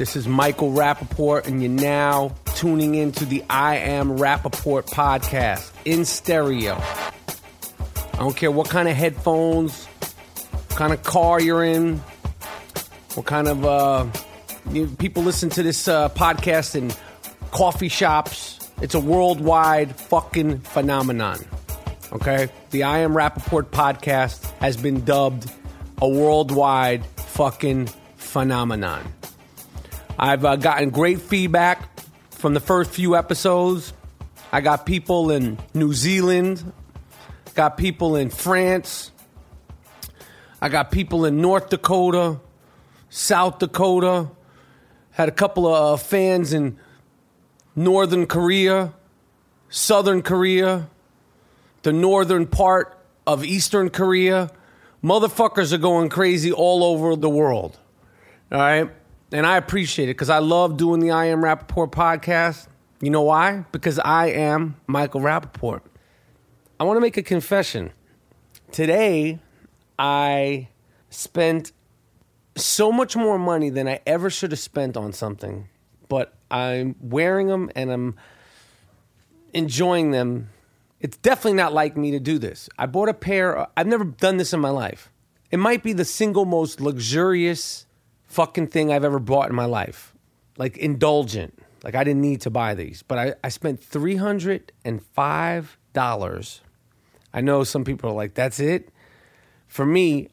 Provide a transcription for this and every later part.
This is Michael Rappaport, and you're now tuning into the I Am Rappaport podcast in stereo. I don't care what kind of headphones, what kind of car you're in, what kind of uh, you, people listen to this uh, podcast in coffee shops. It's a worldwide fucking phenomenon. Okay? The I Am Rappaport podcast has been dubbed a worldwide fucking phenomenon. I've uh, gotten great feedback from the first few episodes. I got people in New Zealand, got people in France, I got people in North Dakota, South Dakota, had a couple of uh, fans in Northern Korea, Southern Korea, the northern part of Eastern Korea. Motherfuckers are going crazy all over the world. All right. And I appreciate it because I love doing the I Am Rappaport podcast. You know why? Because I am Michael Rappaport. I want to make a confession. Today, I spent so much more money than I ever should have spent on something, but I'm wearing them and I'm enjoying them. It's definitely not like me to do this. I bought a pair, uh, I've never done this in my life. It might be the single most luxurious fucking thing I've ever bought in my life. Like indulgent. Like I didn't need to buy these, but I, I spent $305. I know some people are like, that's it? For me,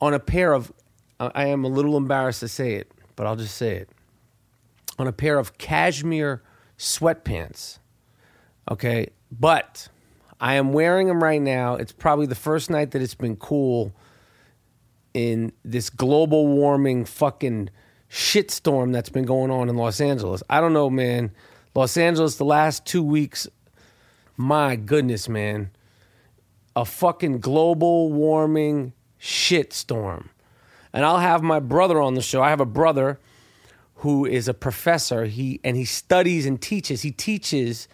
on a pair of, I am a little embarrassed to say it, but I'll just say it. On a pair of cashmere sweatpants. Okay. But I am wearing them right now. It's probably the first night that it's been cool in this global warming fucking shitstorm that's been going on in Los Angeles. I don't know, man. Los Angeles, the last two weeks, my goodness, man. A fucking global warming shitstorm. And I'll have my brother on the show. I have a brother who is a professor. He and he studies and teaches. He teaches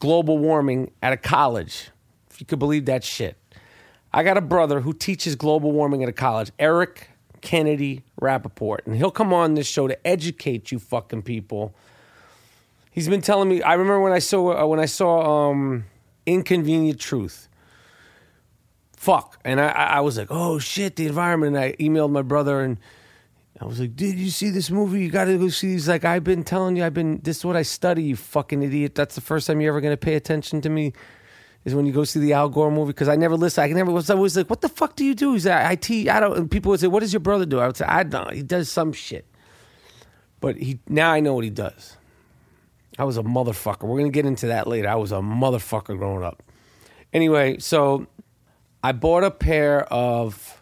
global warming at a college. If you could believe that shit. I got a brother who teaches global warming at a college, Eric Kennedy Rappaport, and he'll come on this show to educate you fucking people. He's been telling me. I remember when I saw uh, when I saw um, Inconvenient Truth. Fuck, and I, I was like, oh shit, the environment. And I emailed my brother and I was like, did you see this movie? You got to go see. He's like, I've been telling you, I've been. This is what I study. You fucking idiot. That's the first time you're ever gonna pay attention to me is when you go see the Al Gore movie because I never listen. I can never was always like, "What the fuck do you do?" He's like, "I teach." I don't. And people would say, "What does your brother do?" I would say, "I don't. He does some shit." But he now I know what he does. I was a motherfucker. We're gonna get into that later. I was a motherfucker growing up. Anyway, so I bought a pair of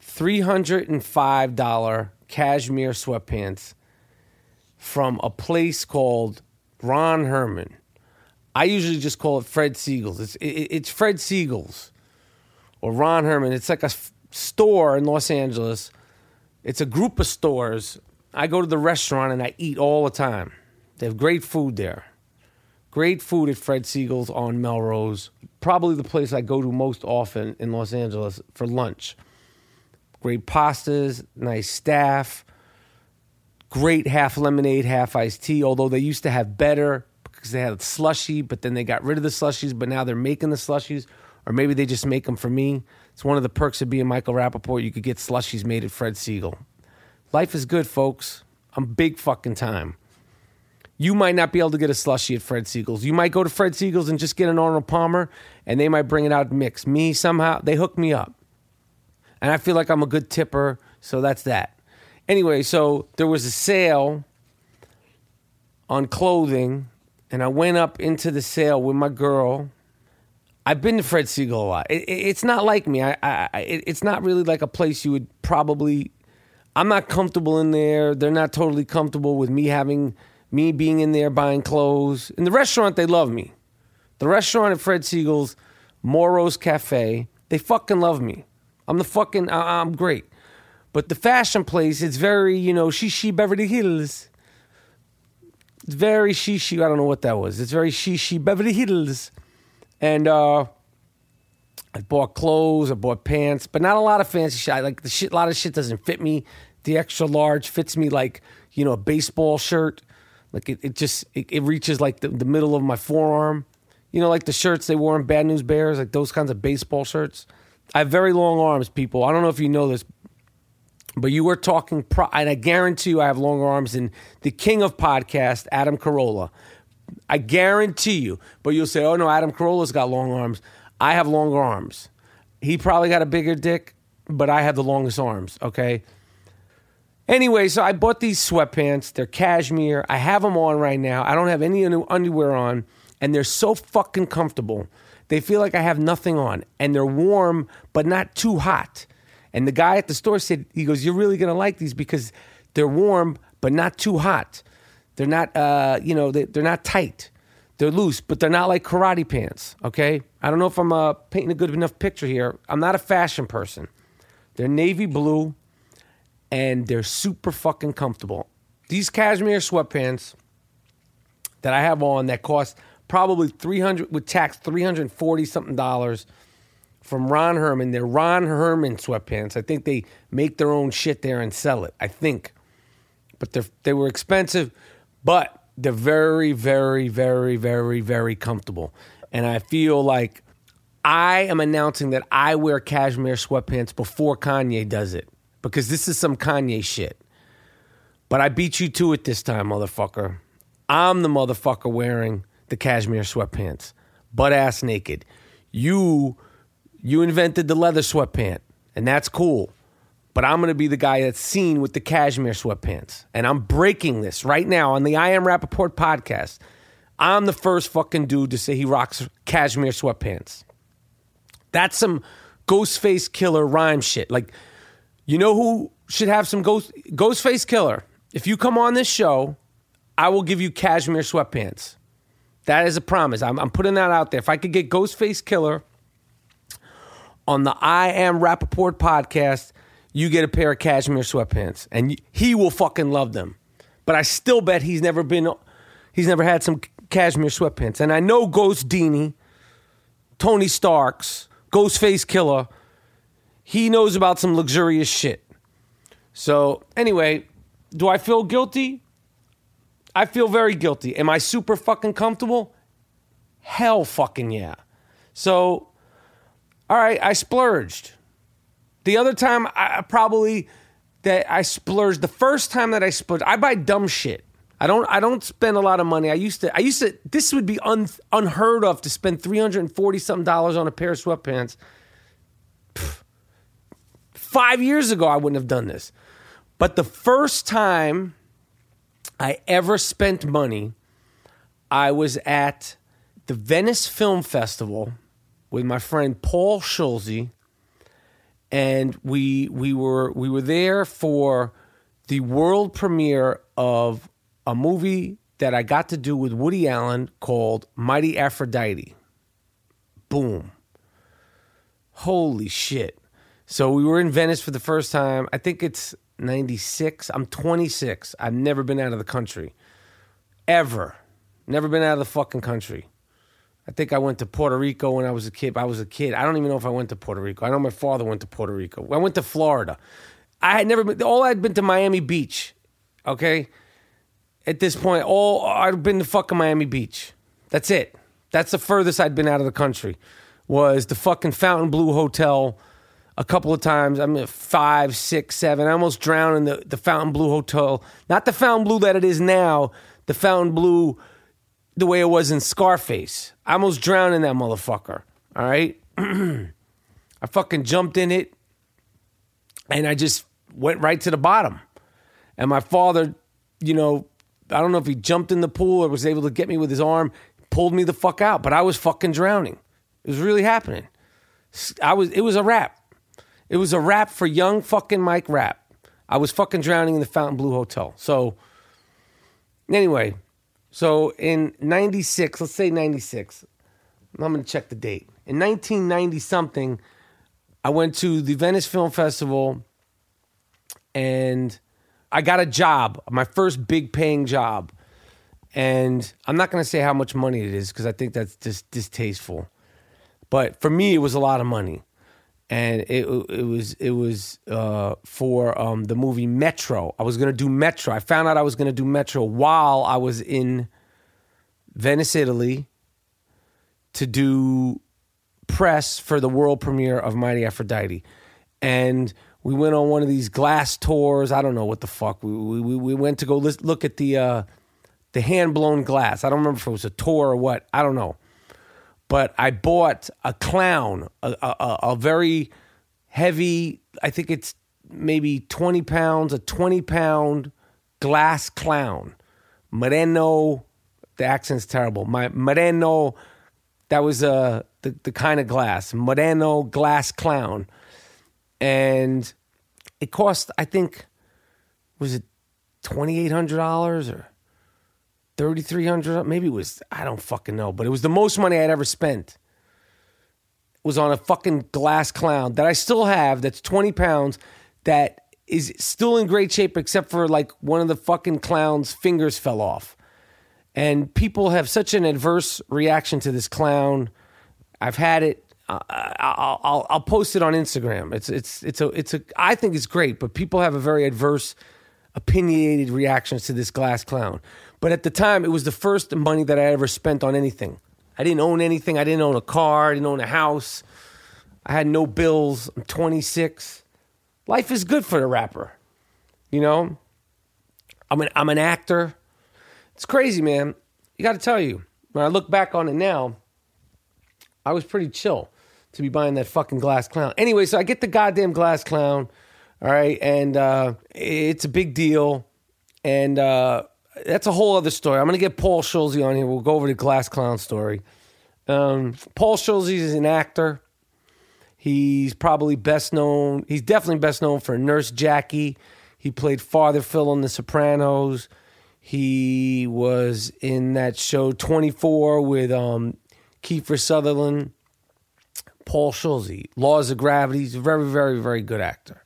three hundred and five dollar cashmere sweatpants from a place called Ron Herman. I usually just call it Fred Siegel's. It's it, it's Fred Siegel's or Ron Herman. It's like a f- store in Los Angeles. It's a group of stores. I go to the restaurant and I eat all the time. They have great food there. Great food at Fred Siegel's on Melrose. Probably the place I go to most often in Los Angeles for lunch. Great pastas, nice staff, great half lemonade, half iced tea, although they used to have better because they had a slushy, but then they got rid of the slushies, but now they're making the slushies, or maybe they just make them for me. It's one of the perks of being Michael Rappaport. You could get slushies made at Fred Segal. Life is good, folks. I'm big fucking time. You might not be able to get a slushy at Fred Segal's. You might go to Fred Segal's and just get an Arnold Palmer, and they might bring it out mixed. Me, somehow, they hook me up. And I feel like I'm a good tipper, so that's that. Anyway, so there was a sale on clothing and I went up into the sale with my girl. I've been to Fred Segal a lot. It, it, it's not like me. I, I, it, it's not really like a place you would probably. I'm not comfortable in there. They're not totally comfortable with me having me being in there buying clothes. In the restaurant, they love me. The restaurant at Fred Segal's, Moro's Cafe, they fucking love me. I'm the fucking. I, I'm great. But the fashion place, it's very, you know, shishi Beverly Hills. It's very shishi. I don't know what that was. It's very shishi Beverly Hills. And uh, I bought clothes, I bought pants, but not a lot of fancy shit. Like the shit, a lot of shit doesn't fit me. The extra large fits me like you know, a baseball shirt. Like it, it just it, it reaches like the, the middle of my forearm. You know, like the shirts they wore in Bad News Bears, like those kinds of baseball shirts. I have very long arms, people. I don't know if you know this, but you were talking, pro- and I guarantee you I have longer arms than the king of podcast, Adam Carolla. I guarantee you. But you'll say, oh no, Adam Carolla's got long arms. I have longer arms. He probably got a bigger dick, but I have the longest arms, okay? Anyway, so I bought these sweatpants. They're cashmere. I have them on right now. I don't have any underwear on, and they're so fucking comfortable. They feel like I have nothing on, and they're warm, but not too hot. And the guy at the store said, he goes, You're really gonna like these because they're warm, but not too hot. They're not, uh, you know, they, they're not tight. They're loose, but they're not like karate pants, okay? I don't know if I'm uh, painting a good enough picture here. I'm not a fashion person. They're navy blue and they're super fucking comfortable. These cashmere sweatpants that I have on that cost probably 300 with tax 340 something dollars from Ron Herman. They're Ron Herman sweatpants. I think they make their own shit there and sell it. I think. But they they were expensive, but they're very very very very very comfortable. And I feel like I am announcing that I wear cashmere sweatpants before Kanye does it because this is some Kanye shit. But I beat you to it this time, motherfucker. I'm the motherfucker wearing the cashmere sweatpants, butt ass naked. You you invented the leather sweatpant, and that's cool. But I'm gonna be the guy that's seen with the cashmere sweatpants. And I'm breaking this right now on the I Am Rappaport podcast. I'm the first fucking dude to say he rocks cashmere sweatpants. That's some Ghostface Killer rhyme shit. Like you know who should have some ghost Ghostface Killer? If you come on this show, I will give you cashmere sweatpants. That is a promise. I'm, I'm putting that out there. If I could get Ghostface Killah on the I Am Rappaport podcast, you get a pair of cashmere sweatpants, and he will fucking love them. But I still bet he's never been, he's never had some cashmere sweatpants. And I know Ghost Dini, Tony Starks, Ghostface Killer, he knows about some luxurious shit. So, anyway, do I feel guilty? I feel very guilty. Am I super fucking comfortable? Hell fucking yeah. So, all right, I splurged. The other time, I probably that I splurged. The first time that I splurged, I buy dumb shit. I don't. I don't spend a lot of money. I used to. I used to. This would be un, unheard of to spend three hundred and forty something dollars on a pair of sweatpants. Five years ago, I wouldn't have done this. But the first time I ever spent money, I was at the Venice Film Festival with my friend Paul Schulze, and we we were we were there for the world premiere of a movie that I got to do with Woody Allen called Mighty Aphrodite. Boom. Holy shit. So we were in Venice for the first time. I think it's 96. I'm 26. I've never been out of the country. Ever. Never been out of the fucking country. I think I went to Puerto Rico when I was a kid. I was a kid. I don't even know if I went to Puerto Rico. I know my father went to Puerto Rico. I went to Florida. I had never been, all I'd been to Miami Beach. Okay? At this point, all I'd been to fucking Miami Beach. That's it. That's the furthest I'd been out of the country. Was the fucking Fontainebleau Hotel a couple of times. I mean, five, six, seven. I almost drowned in the, the Fontainebleau Hotel. Not the Fontainebleau that it is now, the Fontainebleau the way it was in Scarface. I almost drowned in that motherfucker. All right? I fucking jumped in it and I just went right to the bottom. And my father, you know, I don't know if he jumped in the pool or was able to get me with his arm, pulled me the fuck out, but I was fucking drowning. It was really happening. I was it was a wrap. It was a rap for young fucking Mike Rap. I was fucking drowning in the Fontainebleau Hotel. So, anyway, so in 96, let's say 96, I'm going to check the date. In 1990 something, I went to the Venice Film Festival and I got a job, my first big paying job. And I'm not going to say how much money it is because I think that's just distasteful. But for me, it was a lot of money and it it was it was uh, for um, the movie Metro. I was gonna do Metro. I found out I was gonna do Metro while I was in Venice, Italy, to do press for the world premiere of Mighty Aphrodite, and we went on one of these glass tours. I don't know what the fuck. We we, we went to go look at the uh, the hand blown glass. I don't remember if it was a tour or what. I don't know. But I bought a clown, a, a, a very heavy. I think it's maybe twenty pounds, a twenty pound glass clown, Moreno. The accent's terrible. My Moreno. That was uh, the the kind of glass, Moreno glass clown and it cost I think was it twenty eight hundred dollars or thirty three hundred maybe it was I don't fucking know but it was the most money I'd ever spent it was on a fucking glass clown that I still have that's twenty pounds that is still in great shape except for like one of the fucking clown's fingers fell off and people have such an adverse reaction to this clown I've had it I'll, I'll, I'll post it on Instagram. It's it's it's a it's a I think it's great, but people have a very adverse, opinionated reactions to this glass clown. But at the time, it was the first money that I ever spent on anything. I didn't own anything. I didn't own a car. I didn't own a house. I had no bills. I'm 26. Life is good for the rapper. You know, I'm an I'm an actor. It's crazy, man. You got to tell you. When I look back on it now, I was pretty chill to be buying that fucking glass clown. Anyway, so I get the goddamn glass clown. All right, and uh, it's a big deal, and uh, that's a whole other story. I'm gonna get Paul Schulze on here. We'll go over the glass clown story. Um, Paul Schulze is an actor. He's probably best known. He's definitely best known for Nurse Jackie. He played Father Phil on The Sopranos. He was in that show 24 with um, Kiefer Sutherland. Paul Schulze, Laws of Gravity. He's a very, very, very good actor.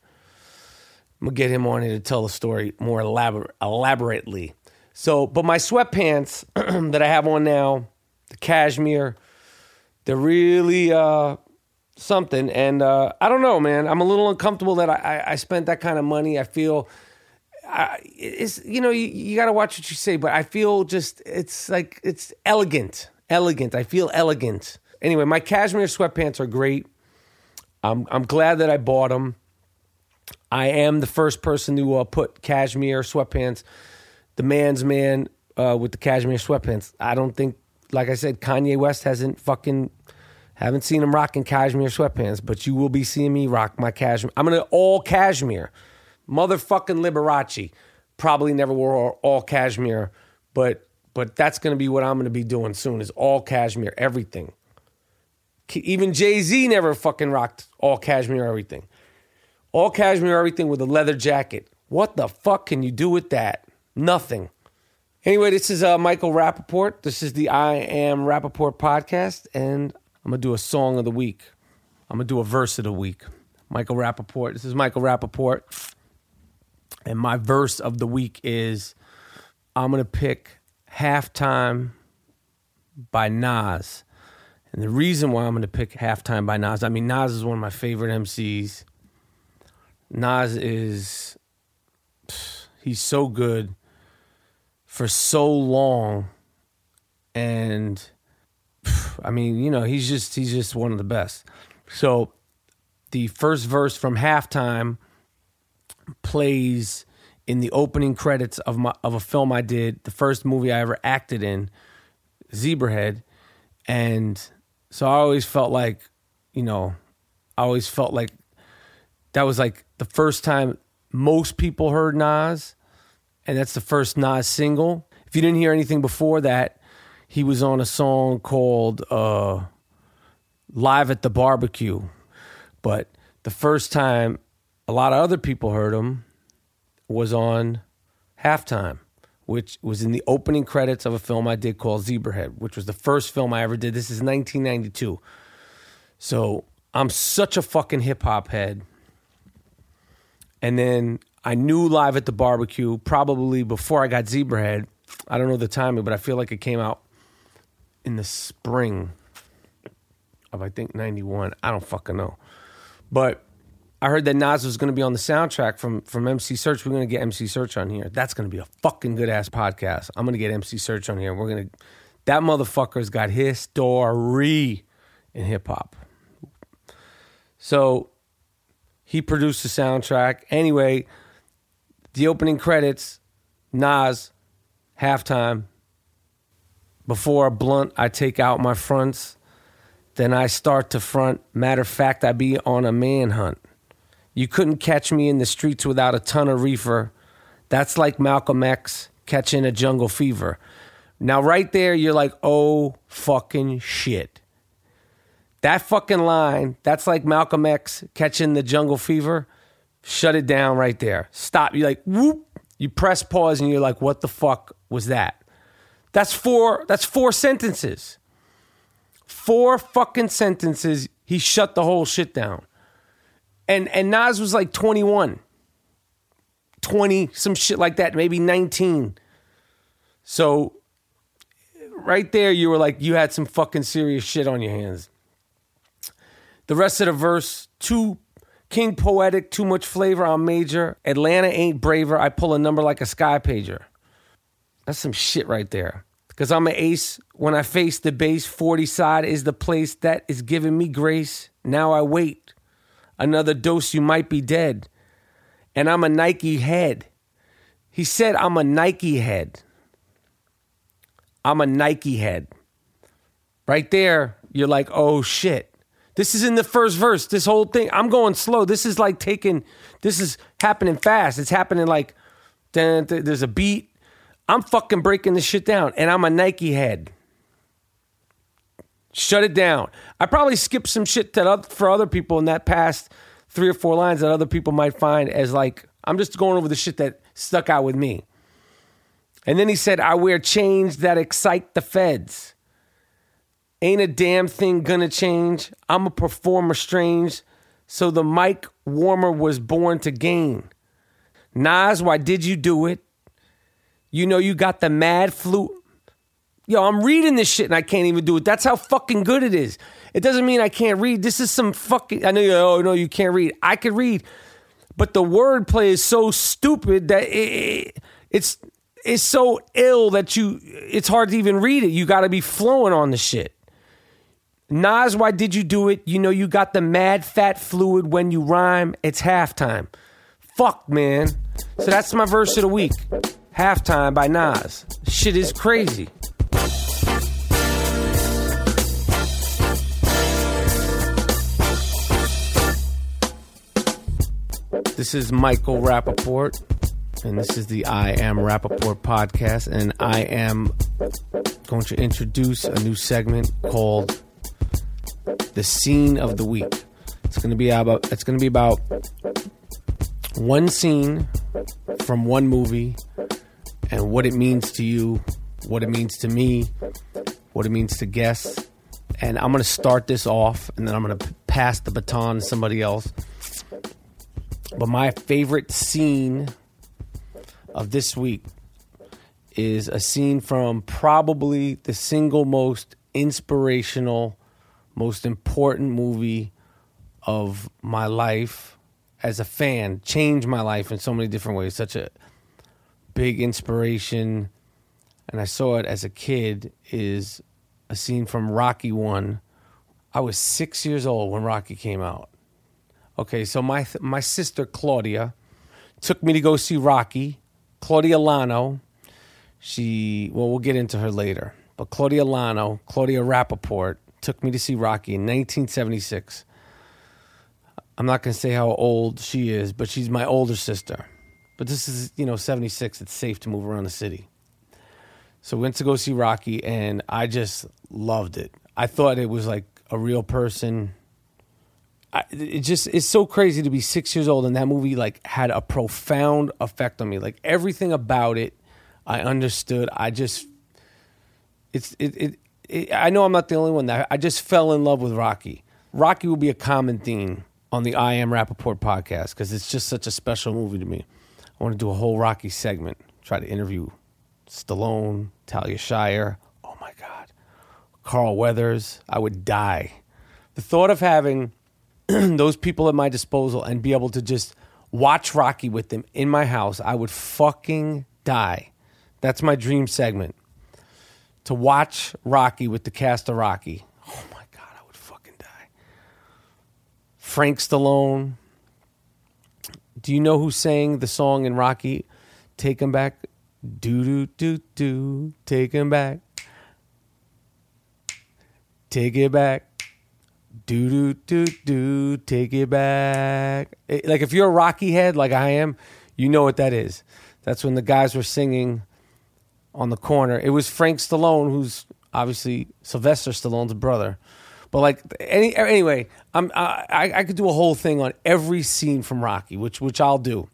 I'm gonna get him on here to tell the story more elabor- elaborately. So, but my sweatpants that I have on now, the cashmere, they're really uh, something. And uh, I don't know, man. I'm a little uncomfortable that I, I, spent that kind of money. I feel I, it's you know you, you got to watch what you say, but I feel just it's like it's elegant, elegant. I feel elegant anyway, my cashmere sweatpants are great. I'm I'm glad that I bought them. I am the first person to uh, put cashmere sweatpants, the man's man uh, with the cashmere sweatpants. I don't think, like I said, Kanye West hasn't fucking haven't seen him rocking cashmere sweatpants, but you will be seeing me rock my cashmere. I'm gonna all cashmere, motherfucking Liberace. Probably never wore all cashmere, but but that's gonna be what I'm gonna be doing soon. Is all cashmere, everything. Even Jay Z never fucking rocked all cashmere everything. All cashmere everything with a leather jacket. What the fuck can you do with that? Nothing. Anyway, this is uh, Michael Rappaport. This is the I Am Rappaport podcast, and I'm going to do a song of the week. I'm going to do a verse of the week. Michael Rappaport. This is Michael Rappaport. And my verse of the week is I'm going to pick Halftime by Nas. And the reason why I'm going to pick Halftime by Nas, I mean, Nas is one of my favorite MCs. Nas is, he's so good for so long. And I mean, you know, he's just, he's just one of the best. So the first verse from Halftime plays in the opening credits of my of a film I did, the first movie I ever acted in, Zebrahead, and so I always felt like, you know, I always felt like that was like the first time most people heard Nas, and that's the first Nas single. If you didn't hear anything before that, he was on a song called uh, Live at the Barbecue. But the first time a lot of other people heard him was on Halftime which was in the opening credits of a film I did called Zebrahead, which was the first film I ever did. This is 1992. So I'm such a fucking hip hop head. And then I knew Live at the Barbecue probably before I got Zebrahead. I don't know the timing, but I feel like it came out in the spring of, I think, 91. I don't fucking know. But I heard that Nas was going to be on the soundtrack from from MC Search. We're going to get MC Search on here. That's going to be a fucking good ass podcast. I'm going to get MC Search on here. We're going to. That motherfucker's got history in hip hop. So he produced the soundtrack. Anyway, the opening credits, Nas, halftime. Before a blunt, I take out my fronts. Then I start to front. Matter of fact, I be on a manhunt. You couldn't catch me in the streets without a ton of reefer. That's like Malcolm X catching a jungle fever. Now, right there, you're like, oh, fucking shit. That fucking line, that's like Malcolm X catching the jungle fever. Shut it down right there. Stop. You're like, whoop. You press pause and you're like, what the fuck was that? That's four, that's four sentences. Four fucking sentences. He shut the whole shit down. And and Nas was like 21. 20, some shit like that, maybe 19. So right there you were like you had some fucking serious shit on your hands. The rest of the verse, too king poetic, too much flavor on major. Atlanta ain't braver. I pull a number like a sky pager. That's some shit right there. Cause I'm an ace. When I face the base, 40 side is the place that is giving me grace. Now I wait Another dose, you might be dead. And I'm a Nike head. He said, I'm a Nike head. I'm a Nike head. Right there, you're like, oh shit. This is in the first verse. This whole thing, I'm going slow. This is like taking, this is happening fast. It's happening like, there's a beat. I'm fucking breaking this shit down. And I'm a Nike head. Shut it down. I probably skipped some shit that for other people in that past three or four lines that other people might find as like, I'm just going over the shit that stuck out with me. And then he said, I wear chains that excite the feds. Ain't a damn thing gonna change. I'm a performer strange. So the mic warmer was born to gain. Nas, why did you do it? You know you got the mad flute. Yo, I'm reading this shit and I can't even do it. That's how fucking good it is. It doesn't mean I can't read. This is some fucking. I know you. Oh no, you can't read. I can read, but the wordplay is so stupid that it, it's it's so ill that you. It's hard to even read it. You got to be flowing on the shit. Nas, why did you do it? You know you got the mad fat fluid when you rhyme. It's halftime. Fuck, man. So that's my verse of the week. Halftime by Nas. Shit is crazy. This is Michael Rappaport, and this is the I Am Rappaport podcast, and I am going to introduce a new segment called The Scene of the Week. It's to be about it's to be about one scene from one movie and what it means to you, what it means to me, what it means to guests. And I'm going to start this off and then I'm going to pass the baton to somebody else. But my favorite scene of this week is a scene from probably the single most inspirational, most important movie of my life as a fan. Changed my life in so many different ways. Such a big inspiration. And I saw it as a kid is a scene from Rocky 1. I was 6 years old when Rocky came out. Okay, so my my sister Claudia took me to go see Rocky. Claudia Lano, she well, we'll get into her later. But Claudia Lano, Claudia Rapaport, took me to see Rocky in 1976. I'm not going to say how old she is, but she's my older sister. But this is, you know, 76. It's safe to move around the city. So we went to go see Rocky, and I just loved it. I thought it was like a real person I, it just it's so crazy to be six years old and that movie like had a profound effect on me. Like everything about it, I understood. I just it's it, it, I know I'm not the only one that I just fell in love with Rocky. Rocky will be a common theme on the I Am Rappaport podcast because it's just such a special movie to me. I want to do a whole Rocky segment. Try to interview Stallone, Talia Shire. Oh my God, Carl Weathers. I would die. The thought of having those people at my disposal and be able to just watch Rocky with them in my house, I would fucking die. That's my dream segment. To watch Rocky with the cast of Rocky. Oh my God, I would fucking die. Frank Stallone. Do you know who sang the song in Rocky? Take him back. Do do do do. Take him back. Take it back. Do do do do. Take it back. It- like if you're a Rocky head, like I am, you know what that is. That's when the guys were singing on the corner. It was Frank Stallone, who's obviously Sylvester Stallone's brother. But like any anyway, I'm I, I could do a whole thing on every scene from Rocky, which which I'll do.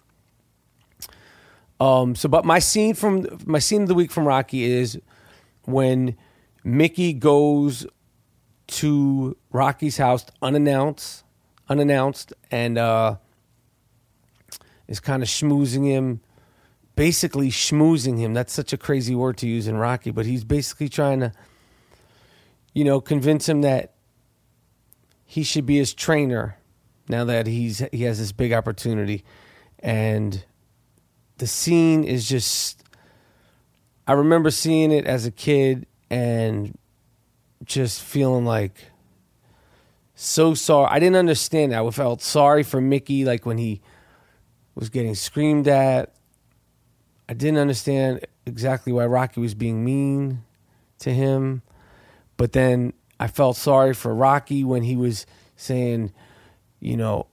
Um. So, but my scene from my scene of the week from Rocky is when Mickey goes to Rocky's house unannounced, unannounced, and uh, is kind of schmoozing him, basically schmoozing him. That's such a crazy word to use in Rocky, but he's basically trying to, you know, convince him that he should be his trainer now that he's he has this big opportunity, and the scene is just. I remember seeing it as a kid and just feeling like so sorry. I didn't understand that. I felt sorry for Mickey, like when he was getting screamed at. I didn't understand exactly why Rocky was being mean to him. But then I felt sorry for Rocky when he was saying, you know,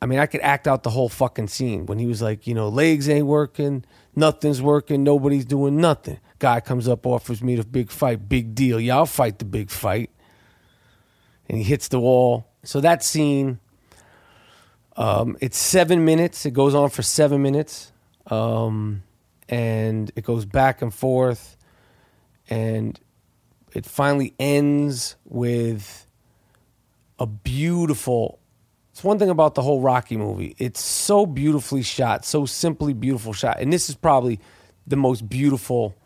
I mean, I could act out the whole fucking scene when he was like, you know, legs ain't working, nothing's working, nobody's doing nothing. Guy comes up, offers me the big fight, big deal. Yeah, I'll fight the big fight. And he hits the wall. So that scene, um, it's seven minutes. It goes on for seven minutes. Um, and it goes back and forth. And it finally ends with a beautiful it's one thing about the whole Rocky movie. It's so beautifully shot, so simply beautiful shot. And this is probably the most beautiful,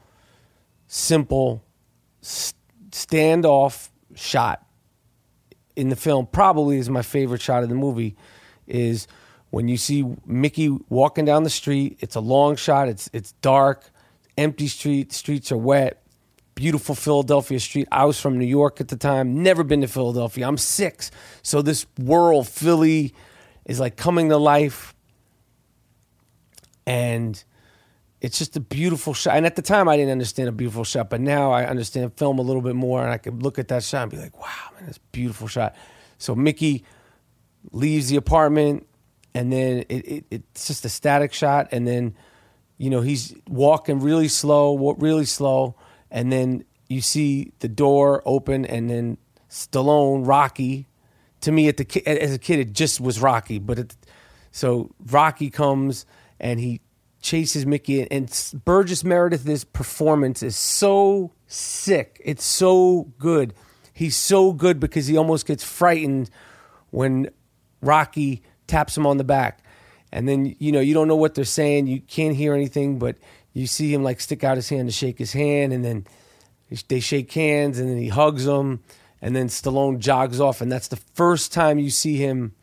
simple standoff shot in the film. Probably is my favorite shot of the movie. Is when you see Mickey walking down the street. It's a long shot. It's it's dark, empty street. Streets are wet beautiful Philadelphia street. I was from New York at the time, never been to Philadelphia. I'm six. So this world, Philly, is like coming to life. And it's just a beautiful shot. And at the time, I didn't understand a beautiful shot, but now I understand film a little bit more. And I could look at that shot and be like, wow, man, that's beautiful shot. So Mickey leaves the apartment, and then it, it, it's just a static shot. And then, you know, he's walking really slow, really slow and then you see the door open, and then Stallone, Rocky. To me, at the as a kid, it just was Rocky. But it, so Rocky comes and he chases Mickey, and Burgess Meredith's performance is so sick. It's so good. He's so good because he almost gets frightened when Rocky taps him on the back. And then, you know, you don't know what they're saying. You can't hear anything, but you see him like stick out his hand to shake his hand, and then they shake hands, and then he hugs him, and then Stallone jogs off, and that's the first time you see him,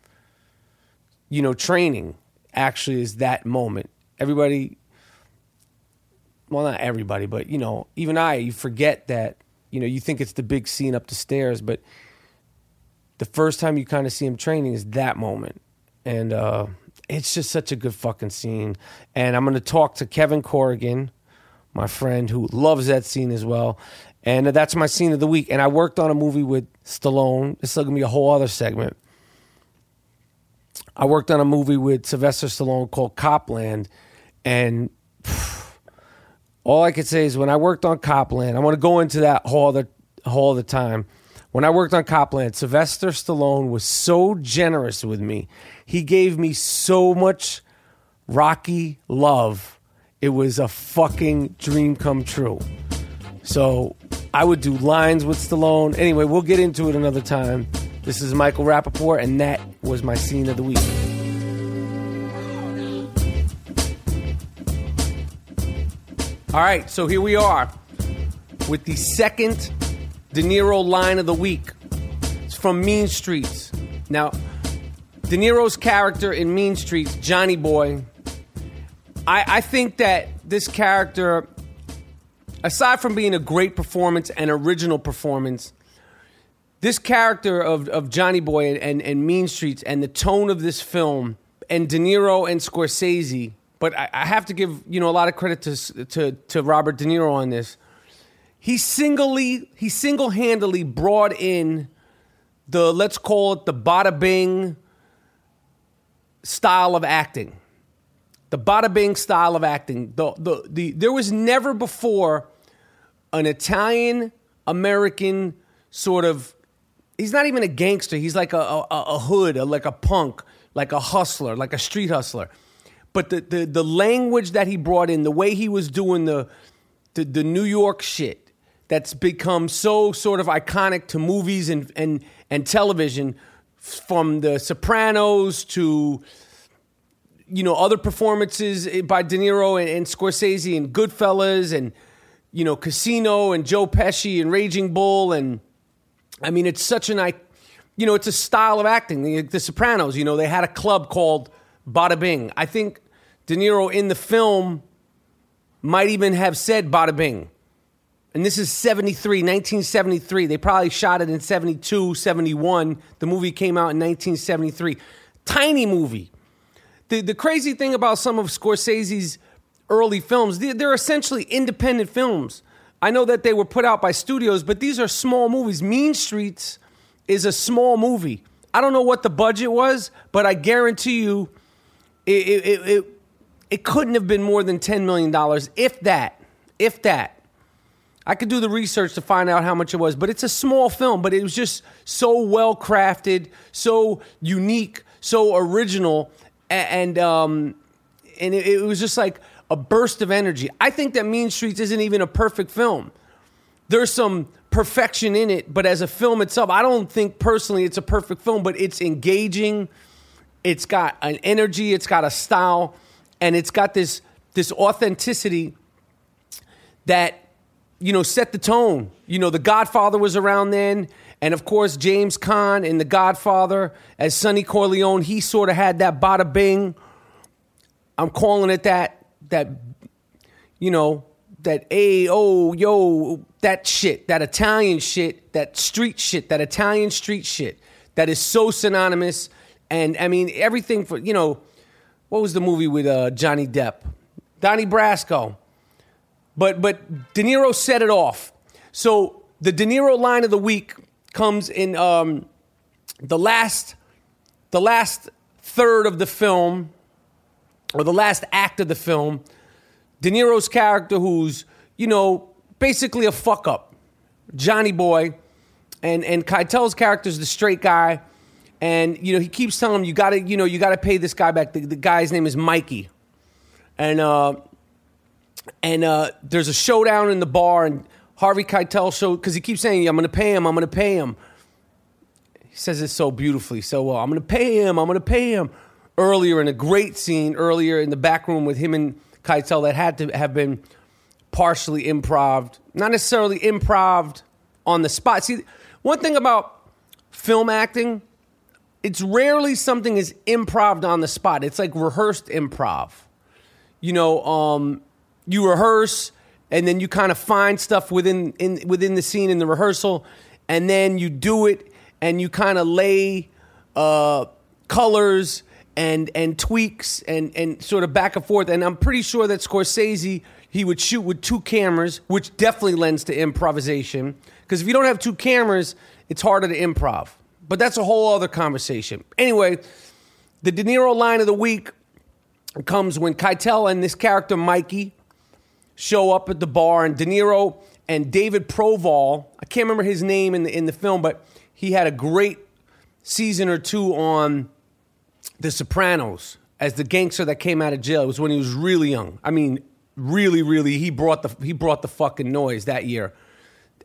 you know, training. Actually, is that moment. Everybody, well, not everybody, but you know, even I, you forget that. You know, you think it's the big scene up the stairs, but the first time you kind of see him training is that moment, and uh, it's just such a good fucking scene. And I'm going to talk to Kevin Corrigan, my friend, who loves that scene as well. And that's my scene of the week. And I worked on a movie with Stallone. This is going to be a whole other segment. I worked on a movie with Sylvester Stallone called Copland. And phew, all I could say is when I worked on Copland, I want to go into that whole other, whole other time. When I worked on Copland, Sylvester Stallone was so generous with me. He gave me so much Rocky love. It was a fucking dream come true. So I would do lines with Stallone. Anyway, we'll get into it another time. This is Michael Rappaport, and that was my scene of the week. All right, so here we are with the second De Niro line of the week. It's from Mean Streets. Now, De Niro's character in Mean Streets, Johnny Boy. I, I think that this character, aside from being a great performance and original performance, this character of, of Johnny Boy and, and, and Mean Streets and the tone of this film and De Niro and Scorsese, but I, I have to give you know a lot of credit to, to to Robert De Niro on this. He singly he single handedly brought in the let's call it the bada bing style of acting. The bada bing style of acting. The, the, the, there was never before an Italian American sort of. He's not even a gangster. He's like a, a, a hood, a, like a punk, like a hustler, like a street hustler. But the, the, the language that he brought in, the way he was doing the, the, the New York shit that's become so sort of iconic to movies and, and, and television from The Sopranos to you know other performances by De Niro and, and Scorsese and Goodfellas and you know Casino and Joe Pesci and Raging Bull and I mean it's such an I you know it's a style of acting. The, the Sopranos, you know, they had a club called Bada Bing. I think De Niro in the film might even have said Bada Bing. And this is 73, 1973. They probably shot it in 72, 71. The movie came out in 1973. Tiny movie. The, the crazy thing about some of Scorsese's early films, they're, they're essentially independent films. I know that they were put out by studios, but these are small movies. Mean Streets is a small movie. I don't know what the budget was, but I guarantee you it, it, it, it couldn't have been more than $10 million, if that. If that. I could do the research to find out how much it was, but it's a small film, but it was just so well crafted, so unique, so original, and um, and it, it was just like a burst of energy. I think that Mean Streets isn't even a perfect film. There's some perfection in it, but as a film itself, I don't think personally it's a perfect film, but it's engaging. It's got an energy, it's got a style, and it's got this this authenticity that you know, set the tone. You know, The Godfather was around then. And of course, James Caan in The Godfather as Sonny Corleone, he sort of had that bada bing. I'm calling it that, that, you know, that a oh yo that shit, that Italian shit, that street shit, that Italian street shit that is so synonymous. And I mean everything for you know, what was the movie with uh, Johnny Depp, Donnie Brasco? But but De Niro set it off. So the De Niro line of the week comes in um, the last the last third of the film or the last act of the film. De Niro's character, who's you know basically a fuck up, Johnny Boy, and and Keitel's character is the straight guy, and you know he keeps telling him you got to you know you got to pay this guy back. The, the, guy's name is Mikey, and uh, and uh, there's a showdown in the bar, and Harvey Keitel showed because he keeps saying, "I'm going to pay him. I'm going to pay him." He says it so beautifully, so well. I'm going to pay him. I'm going to pay him. Earlier in a great scene, earlier in the back room with him and Keitel, that had to have been partially improv, not necessarily improv on the spot. See, one thing about film acting, it's rarely something is improv on the spot. It's like rehearsed improv. You know, um, you rehearse and then you kind of find stuff within in within the scene in the rehearsal and then you do it and you kind of lay uh, colors and and tweaks and and sort of back and forth and I'm pretty sure that Scorsese he would shoot with two cameras which definitely lends to improvisation because if you don't have two cameras it's harder to improv. But that's a whole other conversation. Anyway the De Niro line of the week comes when Keitel and this character Mikey show up at the bar, and De Niro and David Proval, I can't remember his name in the, in the film, but he had a great season or two on The Sopranos as the gangster that came out of jail. It was when he was really young. I mean, really, really, he brought the he brought the fucking noise that year.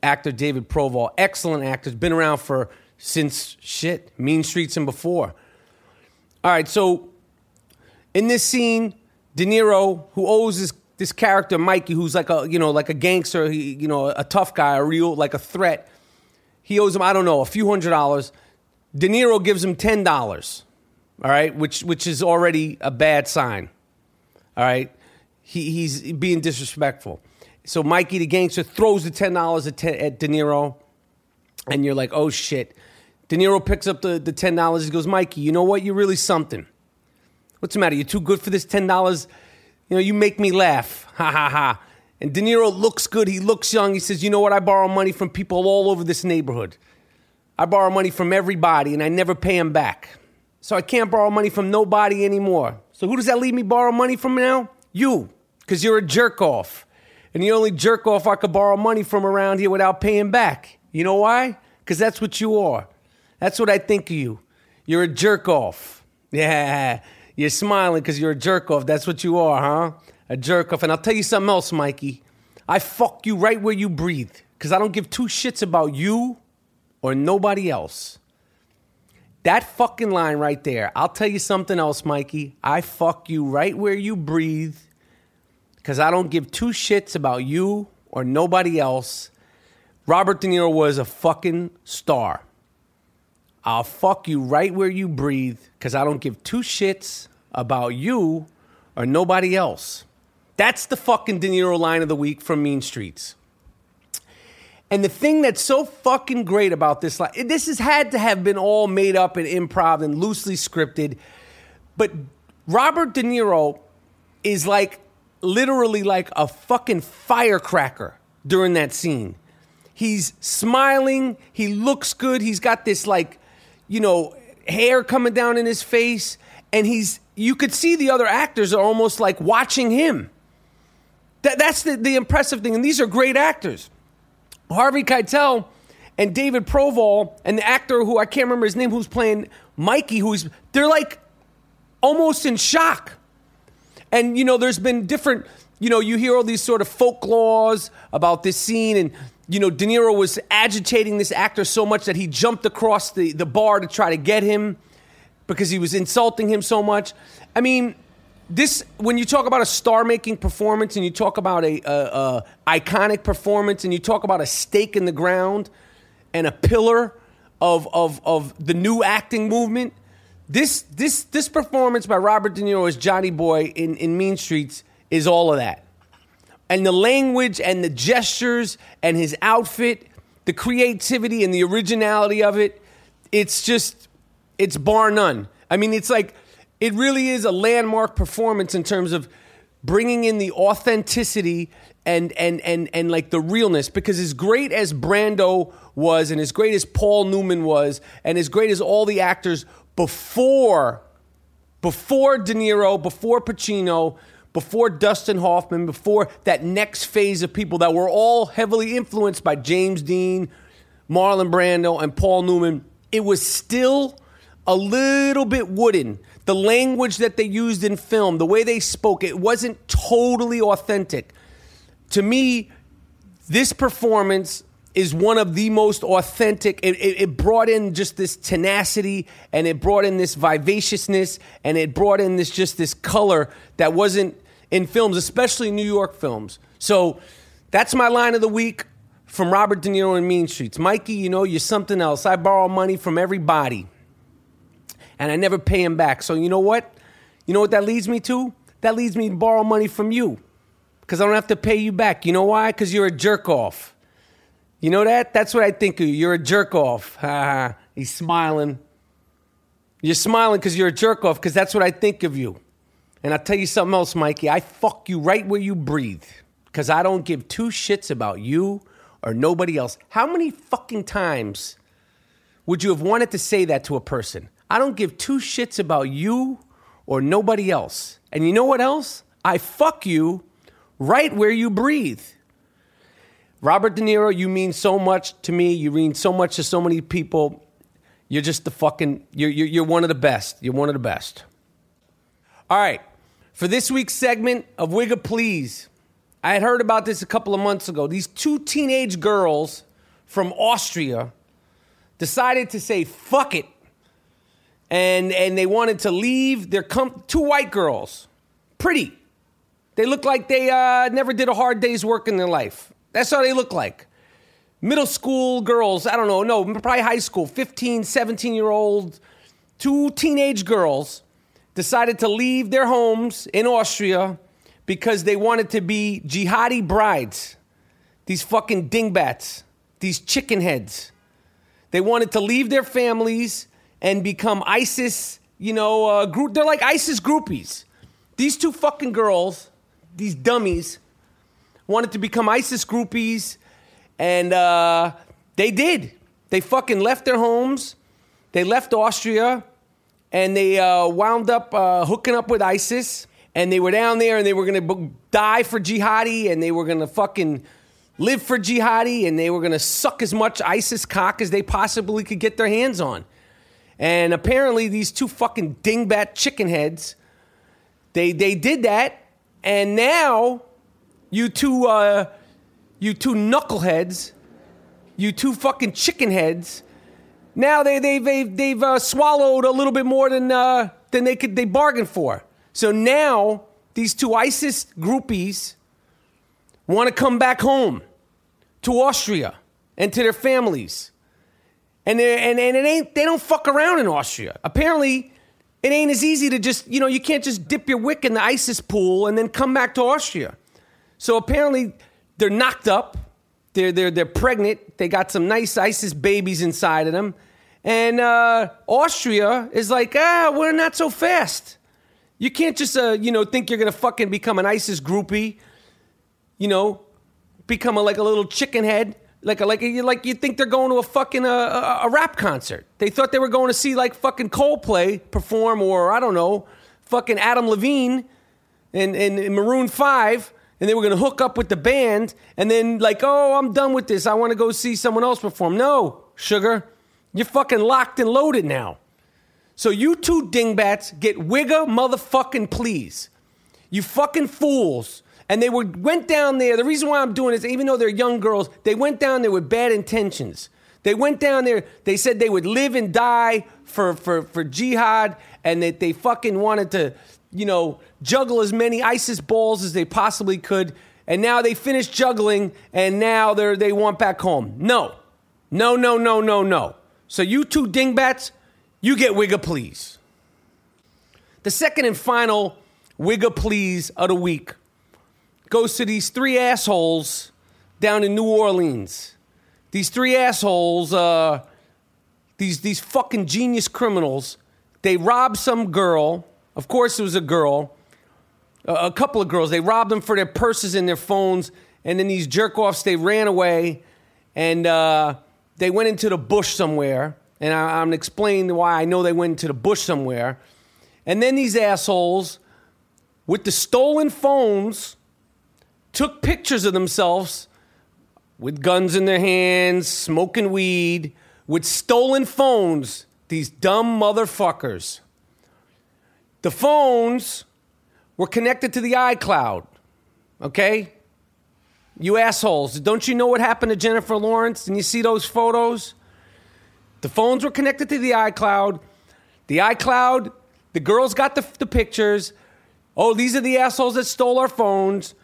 Actor David Proval, excellent actor, been around for since shit, Mean Streets and before. All right, so in this scene, De Niro, who owes his this character Mikey, who's like a you know like a gangster, he, you know a tough guy, a real like a threat. He owes him I don't know a few hundred dollars. De Niro gives him ten dollars. All right, which which is already a bad sign. All right, he, he's being disrespectful. So Mikey the gangster throws the ten dollars at, at De Niro, and you're like, oh shit. De Niro picks up the, the ten dollars. He goes, Mikey, you know what? You're really something. What's the matter? You're too good for this ten dollars. You know, you make me laugh. Ha ha ha. And De Niro looks good. He looks young. He says, You know what? I borrow money from people all over this neighborhood. I borrow money from everybody and I never pay them back. So I can't borrow money from nobody anymore. So who does that leave me borrow money from now? You, because you're a jerk off. And the only jerk off I could borrow money from around here without paying back. You know why? Because that's what you are. That's what I think of you. You're a jerk off. Yeah, you're smiling because you're a jerk off. That's what you are, huh? A jerk off. And I'll tell you something else, Mikey. I fuck you right where you breathe because I don't give two shits about you or nobody else. That fucking line right there. I'll tell you something else, Mikey. I fuck you right where you breathe because I don't give two shits about you or nobody else. Robert De Niro was a fucking star. I'll fuck you right where you breathe because I don't give two shits about you or nobody else. That's the fucking De Niro line of the week from Mean Streets. And the thing that's so fucking great about this line, this has had to have been all made up and improv and loosely scripted, but Robert De Niro is like literally like a fucking firecracker during that scene. He's smiling, he looks good, he's got this like, you know, hair coming down in his face, and he's you could see the other actors are almost like watching him. That, that's the, the impressive thing, and these are great actors. Harvey Keitel and David Proval and the actor who I can't remember his name who's playing Mikey who's they're like almost in shock. And you know there's been different you know you hear all these sort of folklores about this scene and you know De Niro was agitating this actor so much that he jumped across the, the bar to try to get him because he was insulting him so much. I mean, this when you talk about a star-making performance and you talk about a, a, a, iconic performance and you talk about a stake in the ground and a pillar of of of the new acting movement, this this this performance by Robert De Niro as Johnny Boy in in Mean Streets is all of that, and the language and the gestures and his outfit, the creativity and the originality of it, it's just it's bar none. I mean, it's like it really is a landmark performance in terms of bringing in the authenticity and and and and like the realness because as great as Brando was and as great as Paul Newman was and as great as all the actors before before De Niro, before Pacino, before Dustin Hoffman, before that next phase of people that were all heavily influenced by James Dean, Marlon Brando and Paul Newman, it was still a little bit wooden the language that they used in film, the way they spoke, it wasn't totally authentic. To me, this performance is one of the most authentic. It, it, it, brought in just this tenacity and it brought in this vivaciousness and it brought in this just this color that wasn't in films, especially New York films. So that's my line of the week from Robert De Niro and Mean Streets. Mikey, you know, you're something else. I borrow money from everybody and I never pay him back. So you know what? You know what that leads me to? That leads me to borrow money from you because I don't have to pay you back. You know why? Because you're a jerk off. You know that? That's what I think of you. You're a jerk off. He's smiling. You're smiling because you're a jerk off because that's what I think of you. And I'll tell you something else, Mikey. I fuck you right where you breathe because I don't give two shits about you or nobody else. How many fucking times would you have wanted to say that to a person? I don't give two shits about you or nobody else. And you know what else? I fuck you right where you breathe. Robert De Niro, you mean so much to me. You mean so much to so many people. You're just the fucking, you're, you're, you're one of the best. You're one of the best. All right. For this week's segment of Wigga Please, I had heard about this a couple of months ago. These two teenage girls from Austria decided to say fuck it and and they wanted to leave. They're com- two white girls, pretty. They look like they uh, never did a hard day's work in their life. That's how they look like. Middle school girls, I don't know, no, probably high school, 15, 17 year old, two teenage girls decided to leave their homes in Austria because they wanted to be jihadi brides. These fucking dingbats, these chicken heads. They wanted to leave their families and become ISIS, you know, uh, group. They're like ISIS groupies. These two fucking girls, these dummies, wanted to become ISIS groupies, and uh, they did. They fucking left their homes. They left Austria, and they uh, wound up uh, hooking up with ISIS. And they were down there, and they were gonna die for jihadi, and they were gonna fucking live for jihadi, and they were gonna suck as much ISIS cock as they possibly could get their hands on. And apparently, these two fucking dingbat chicken heads, they they did that, and now you two uh, you two knuckleheads, you two fucking chicken heads. Now they they they they've uh, swallowed a little bit more than uh, than they could they bargained for. So now these two ISIS groupies want to come back home to Austria and to their families. And, and, and it ain't, they don't fuck around in Austria. Apparently, it ain't as easy to just, you know, you can't just dip your wick in the ISIS pool and then come back to Austria. So apparently, they're knocked up. They're, they're, they're pregnant. They got some nice ISIS babies inside of them. And uh, Austria is like, ah, we're not so fast. You can't just, uh, you know, think you're gonna fucking become an ISIS groupie, you know, become a, like a little chicken head, like like like you think they're going to a fucking uh, a, a rap concert. They thought they were going to see like fucking Coldplay perform, or I don't know, fucking Adam Levine and, and, and Maroon Five, and they were gonna hook up with the band, and then like, oh, I'm done with this. I want to go see someone else perform. No, sugar, you're fucking locked and loaded now. So you two dingbats get wigger motherfucking please. You fucking fools. And they were, went down there. The reason why I'm doing this, even though they're young girls, they went down there with bad intentions. They went down there, they said they would live and die for, for, for jihad and that they fucking wanted to, you know, juggle as many ISIS balls as they possibly could. And now they finished juggling and now they're, they want back home. No, no, no, no, no, no. So you two dingbats, you get Wigga Please. The second and final Wigga Please of the week goes to these three assholes down in New Orleans. These three assholes, uh, these, these fucking genius criminals, they robbed some girl. Of course, it was a girl. A, a couple of girls. They robbed them for their purses and their phones. And then these jerk offs, they ran away and uh, they went into the bush somewhere and I, am explaining why I know they went into the bush somewhere. And then these assholes, with the stolen phones, took pictures of themselves with guns in their hands, smoking weed, with stolen phones. These dumb motherfuckers. The phones were connected to the iCloud. Okay? You assholes. Don't you know what happened to Jennifer Lawrence? And you see those photos? The phones were connected to the iCloud. The iCloud, the girls got the, the pictures. Oh, these are the assholes that stole our phones.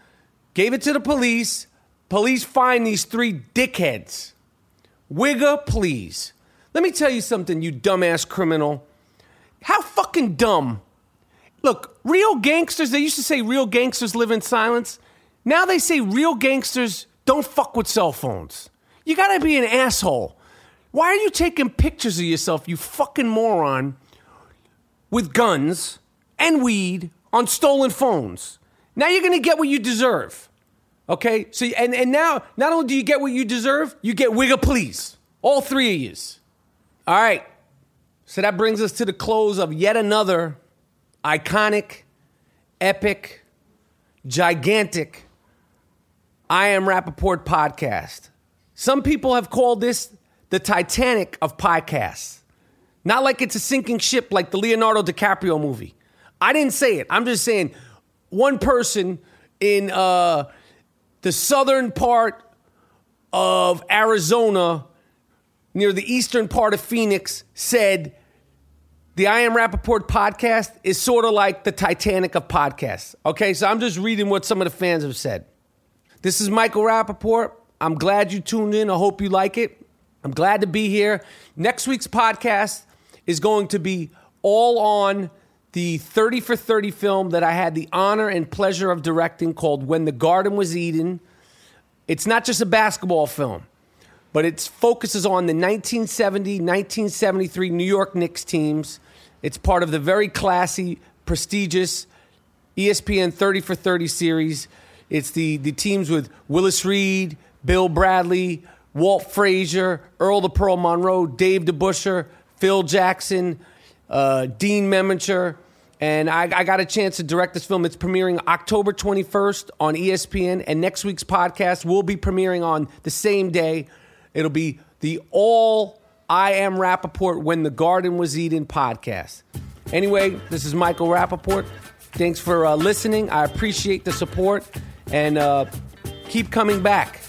Gave it to the police. Police find these three dickheads. Wigga, please. Let me tell you something, you dumbass criminal. How fucking dumb. Look, real gangsters, they used to say real gangsters live in silence. Now they say real gangsters don't fuck with cell phones. You gotta be an asshole. Why are you taking pictures of yourself, you fucking moron, with guns and weed on stolen phones? Now you're gonna get what you deserve. Okay? So and, and now not only do you get what you deserve, you get wigga please. All three of yous. All right. So that brings us to the close of yet another iconic, epic, gigantic I Am Rappaport podcast. Some people have called this the Titanic of podcasts. Not like it's a sinking ship like the Leonardo DiCaprio movie. I didn't say it. I'm just saying one person in uh, the southern part of Arizona, near the eastern part of Phoenix, said the I Am Rappaport podcast is sort of like the Titanic of podcasts. Okay, so I'm just reading what some of the fans have said. This is Michael Rappaport. I'm glad you tuned in. I hope you like it. I'm glad to be here. Next week's podcast is going to be all on the 30 for 30 film that I had the honor and pleasure of directing called When the Garden Was Eden. It's not just a basketball film, but it focuses on the 1970 1973 New York Knicks teams. It's part of the very classy, prestigious ESPN 30 for 30 series. It's the, the teams with Willis Reed, Bill Bradley, Walt Frazier, Earl the Pearl Monroe, Dave DeBusschere, Phil Jackson, uh, Dean Meminger. And I, I, got a chance to direct this film. It's premiering October 21st on ESPN, and next week's podcast will be premiering on the same day. It'll be the all I Am Rappaport When the Garden Was Eden podcast. Anyway, this is Michael Rappaport. Thanks for uh, listening. I appreciate the support, and uh, keep coming back.